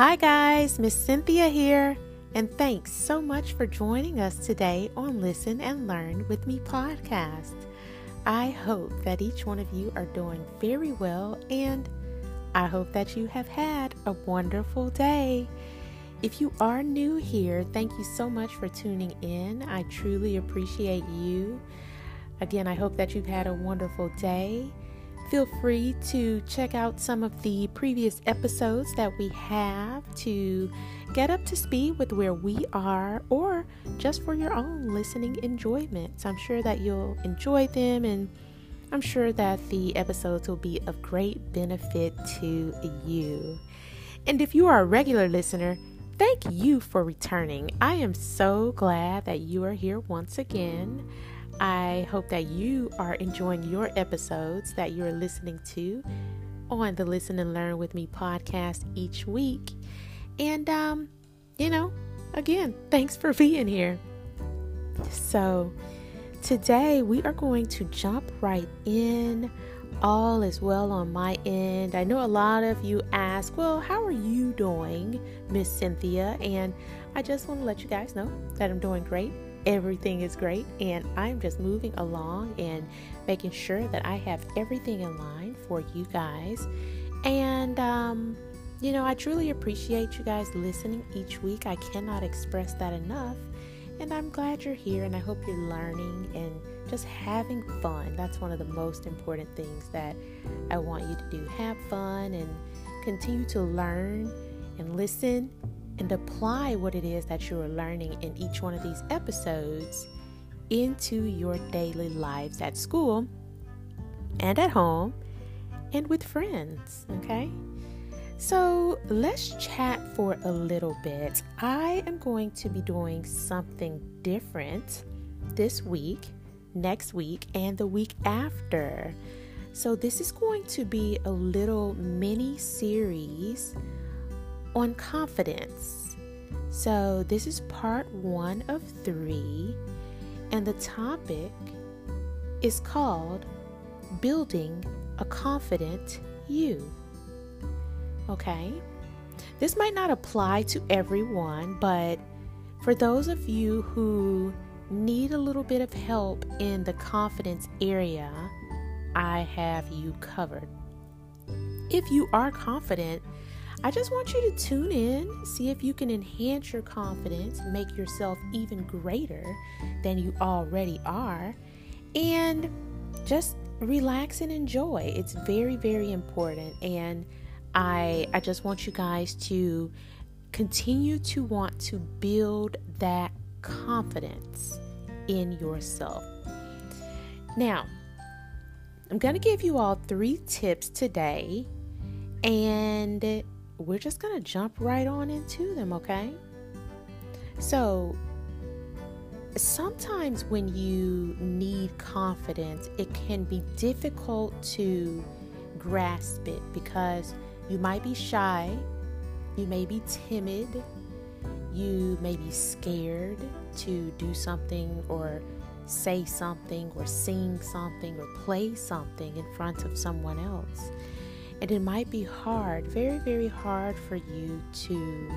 Hi, guys, Miss Cynthia here, and thanks so much for joining us today on Listen and Learn with Me podcast. I hope that each one of you are doing very well, and I hope that you have had a wonderful day. If you are new here, thank you so much for tuning in. I truly appreciate you. Again, I hope that you've had a wonderful day. Feel free to check out some of the previous episodes that we have to get up to speed with where we are or just for your own listening enjoyment. So I'm sure that you'll enjoy them and I'm sure that the episodes will be of great benefit to you. And if you are a regular listener, thank you for returning. I am so glad that you are here once again. I hope that you are enjoying your episodes that you're listening to on the Listen and Learn with Me podcast each week. And, um, you know, again, thanks for being here. So, today we are going to jump right in. All is well on my end. I know a lot of you ask, Well, how are you doing, Miss Cynthia? And I just want to let you guys know that I'm doing great everything is great and I'm just moving along and making sure that I have everything in line for you guys. And, um, you know, I truly appreciate you guys listening each week. I cannot express that enough. And I'm glad you're here and I hope you're learning and just having fun. That's one of the most important things that I want you to do. Have fun and continue to learn and listen and apply what it is that you are learning in each one of these episodes into your daily lives at school and at home and with friends. Okay? So let's chat for a little bit. I am going to be doing something different this week, next week, and the week after. So, this is going to be a little mini series on confidence. So, this is part one of three, and the topic is called Building a Confident You. Okay? This might not apply to everyone, but for those of you who need a little bit of help in the confidence area, I have you covered. If you are confident, I just want you to tune in, see if you can enhance your confidence, make yourself even greater than you already are, and just relax and enjoy. It's very, very important. And I I just want you guys to continue to want to build that confidence in yourself. Now, I'm going to give you all three tips today and we're just going to jump right on into them, okay? So, sometimes when you need confidence, it can be difficult to grasp it because you might be shy, you may be timid, you may be scared to do something or say something or sing something or play something in front of someone else. And it might be hard, very, very hard for you to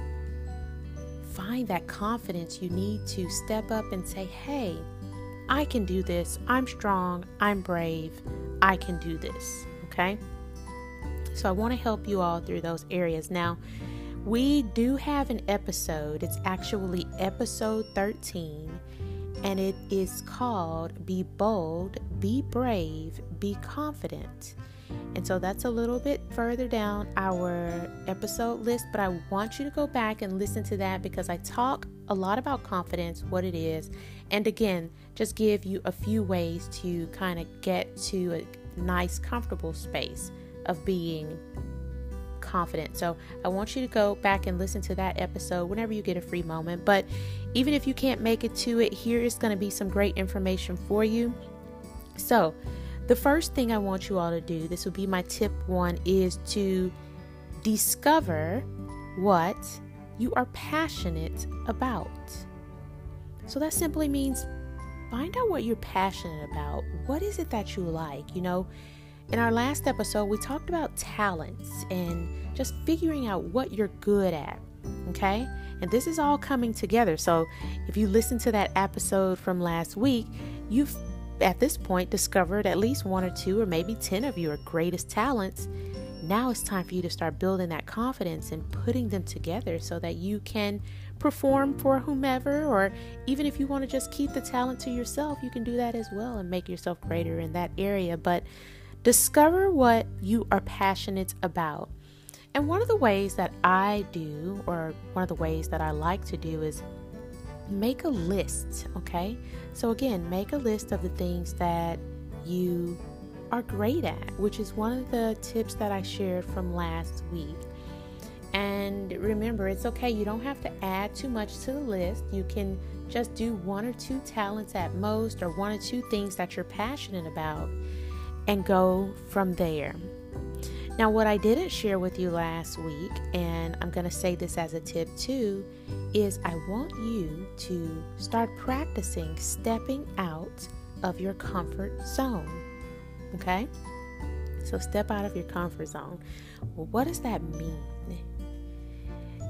find that confidence you need to step up and say, hey, I can do this. I'm strong. I'm brave. I can do this. Okay? So I want to help you all through those areas. Now, we do have an episode. It's actually episode 13, and it is called Be Bold, Be Brave, Be Confident. And so that's a little bit further down our episode list, but I want you to go back and listen to that because I talk a lot about confidence, what it is, and again, just give you a few ways to kind of get to a nice, comfortable space of being confident. So I want you to go back and listen to that episode whenever you get a free moment. But even if you can't make it to it, here is going to be some great information for you. So, the first thing I want you all to do, this will be my tip one, is to discover what you are passionate about. So that simply means find out what you're passionate about. What is it that you like? You know, In our last episode, we talked about talents and just figuring out what you're good at. Okay? And this is all coming together. So if you listen to that episode from last week, you've at this point discovered at least one or two or maybe 10 of your greatest talents. Now it's time for you to start building that confidence and putting them together so that you can perform for whomever, or even if you want to just keep the talent to yourself, you can do that as well and make yourself greater in that area. But discover what you are passionate about. And one of the ways that I do, or one of the ways that I like to do, is make a list, okay? So, again, make a list of the things that you are great at, which is one of the tips that I shared from last week. And remember, it's okay, you don't have to add too much to the list. You can just do one or two talents at most, or one or two things that you're passionate about, and go from there. Now, what I didn't share with you last week, and I'm going to say this as a tip too, is I want you to start practicing stepping out of your comfort zone. Okay? So, step out of your comfort zone. Well, what does that mean?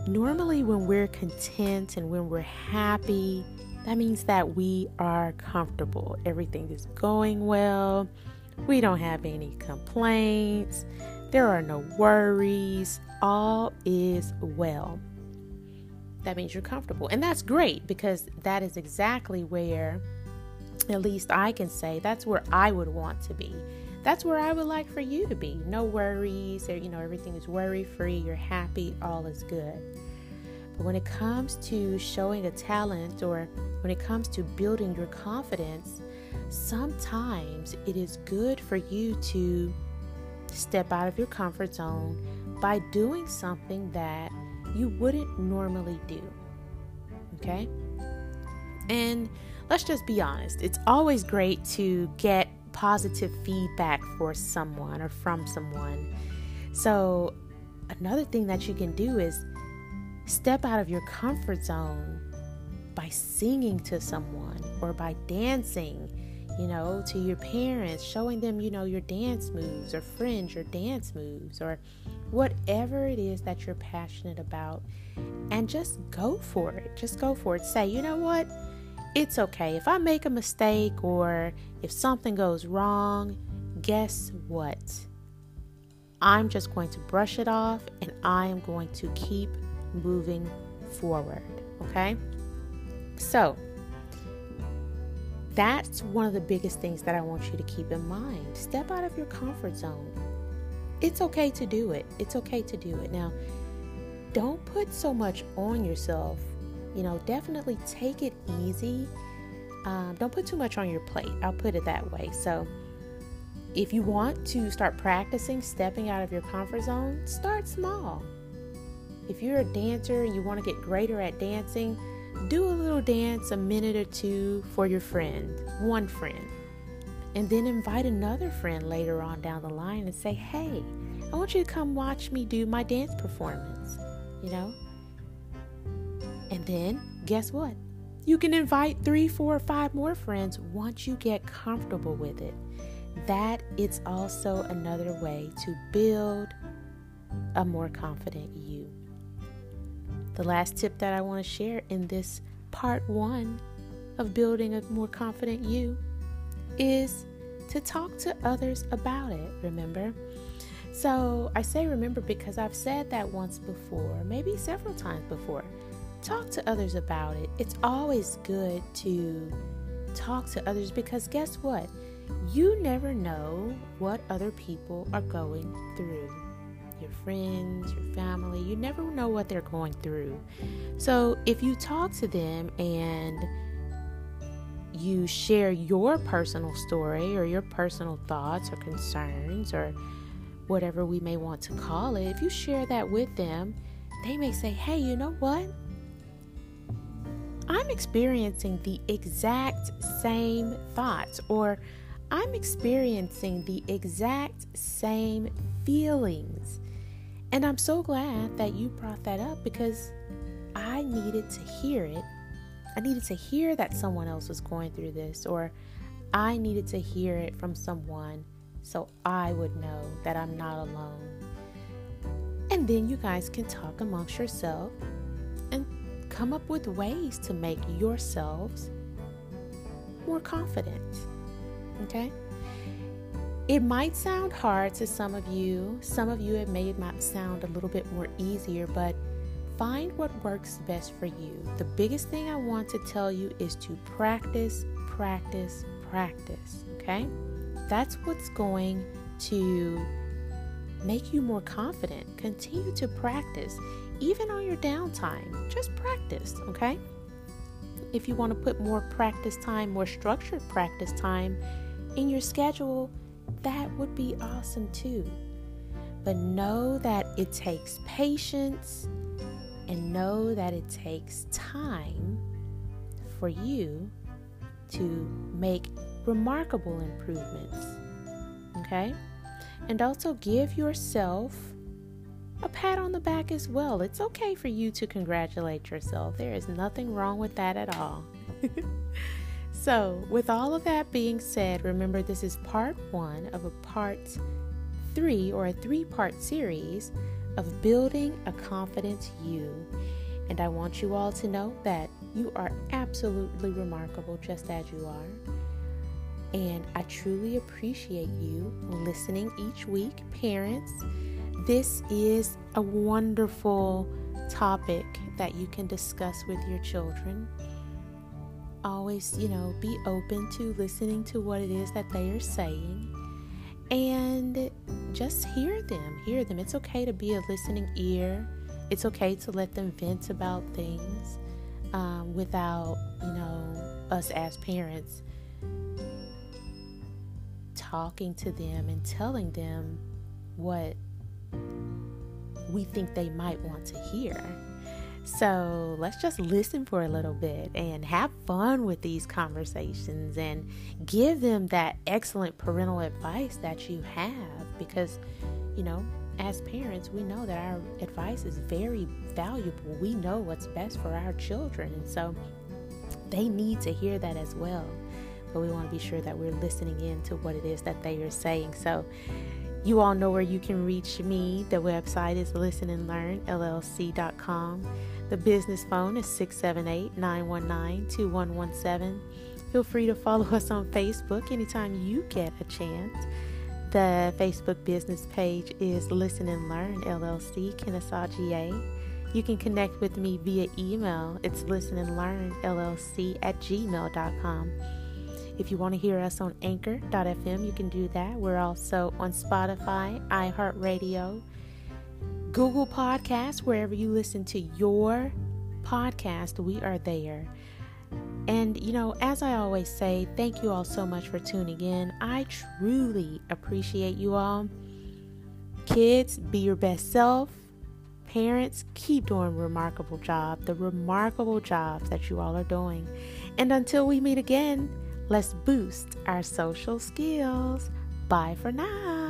Normally, when we're content and when we're happy, that means that we are comfortable. Everything is going well. We don't have any complaints. There are no worries. All is well. That means you're comfortable. And that's great because that is exactly where, at least I can say, that's where I would want to be. That's where I would like for you to be. No worries, you know, everything is worry free, you're happy, all is good. But when it comes to showing a talent or when it comes to building your confidence, sometimes it is good for you to step out of your comfort zone by doing something that you wouldn't normally do. Okay? And let's just be honest, it's always great to get positive feedback for someone or from someone. So, another thing that you can do is step out of your comfort zone by singing to someone or by dancing you know, to your parents, showing them, you know, your dance moves or friends, your dance moves or whatever it is that you're passionate about. And just go for it. Just go for it. Say, you know what? It's okay. If I make a mistake or if something goes wrong, guess what? I'm just going to brush it off and I am going to keep moving forward. Okay? So, that's one of the biggest things that I want you to keep in mind. Step out of your comfort zone. It's okay to do it. It's okay to do it. Now, don't put so much on yourself. You know, definitely take it easy. Um, don't put too much on your plate. I'll put it that way. So, if you want to start practicing stepping out of your comfort zone, start small. If you're a dancer and you want to get greater at dancing, do a little dance a minute or two for your friend, one friend, and then invite another friend later on down the line and say, Hey, I want you to come watch me do my dance performance, you know? And then guess what? You can invite three, four, five more friends once you get comfortable with it. That is also another way to build a more confident you. The last tip that I want to share in this part one of building a more confident you is to talk to others about it, remember? So I say remember because I've said that once before, maybe several times before. Talk to others about it. It's always good to talk to others because guess what? You never know what other people are going through your friends, your family. You never know what they're going through. So if you talk to them and you share your personal story or your personal thoughts or concerns or whatever we may want to call it, if you share that with them, they may say, hey, you know what? I'm experiencing the exact same thoughts, or I'm experiencing the exact same feelings. And I'm so glad that you brought that up because I needed to hear it. I needed to hear that someone else was going through this, or I needed to hear it from someone so I would know that I'm not alone. And then you guys can talk amongst yourself and come up with ways to make yourselves more confident. Okay? It might sound hard to some of you. Some of you it may sound a little bit more easier, but find what works best for you. The biggest thing I want to tell you is to practice, practice, practice. Okay? That's what's going to make you more confident. Continue to practice, even on your downtime. Just practice, okay? If you want to put more practice time, more structured practice time in your schedule, that would be awesome too. But know that it takes patience and know that it takes time for you to make remarkable improvements. Okay? And also give yourself a pat on the back as well. It's okay for you to congratulate yourself. There is nothing wrong with that at all. so, with all of that being said, remember this is part one of a part three or a three part series of building a confident you. And I want you all to know that you are absolutely remarkable just as you are. And I truly appreciate you listening each week, parents. This is a wonderful topic that you can discuss with your children. Always, you know, be open to listening to what it is that they are saying and just hear them. Hear them. It's okay to be a listening ear. It's okay to let them vent about things um, without, you know, us as parents talking to them and telling them what we think they might want to hear. So let's just listen for a little bit and have fun with these conversations and give them that excellent parental advice that you have because, you know, as parents, we know that our advice is very valuable. We know what's best for our children, and so they need to hear that as well but we want to be sure that we're listening in to what it is that they are saying. So, you all know where you can reach me. The website is listenandlearnllc.com. The business phone is 678 919 2117. Feel free to follow us on Facebook anytime you get a chance. The Facebook business page is Listen and Learn LLC, Kennesaw, GA. You can connect with me via email. It's listen and learn LLC at gmail.com. If you want to hear us on anchor.fm, you can do that. We're also on Spotify, iHeartRadio, Google Podcasts, wherever you listen to your podcast, we are there. And, you know, as I always say, thank you all so much for tuning in. I truly appreciate you all. Kids, be your best self. Parents, keep doing remarkable job, the remarkable jobs that you all are doing. And until we meet again, Let's boost our social skills. Bye for now.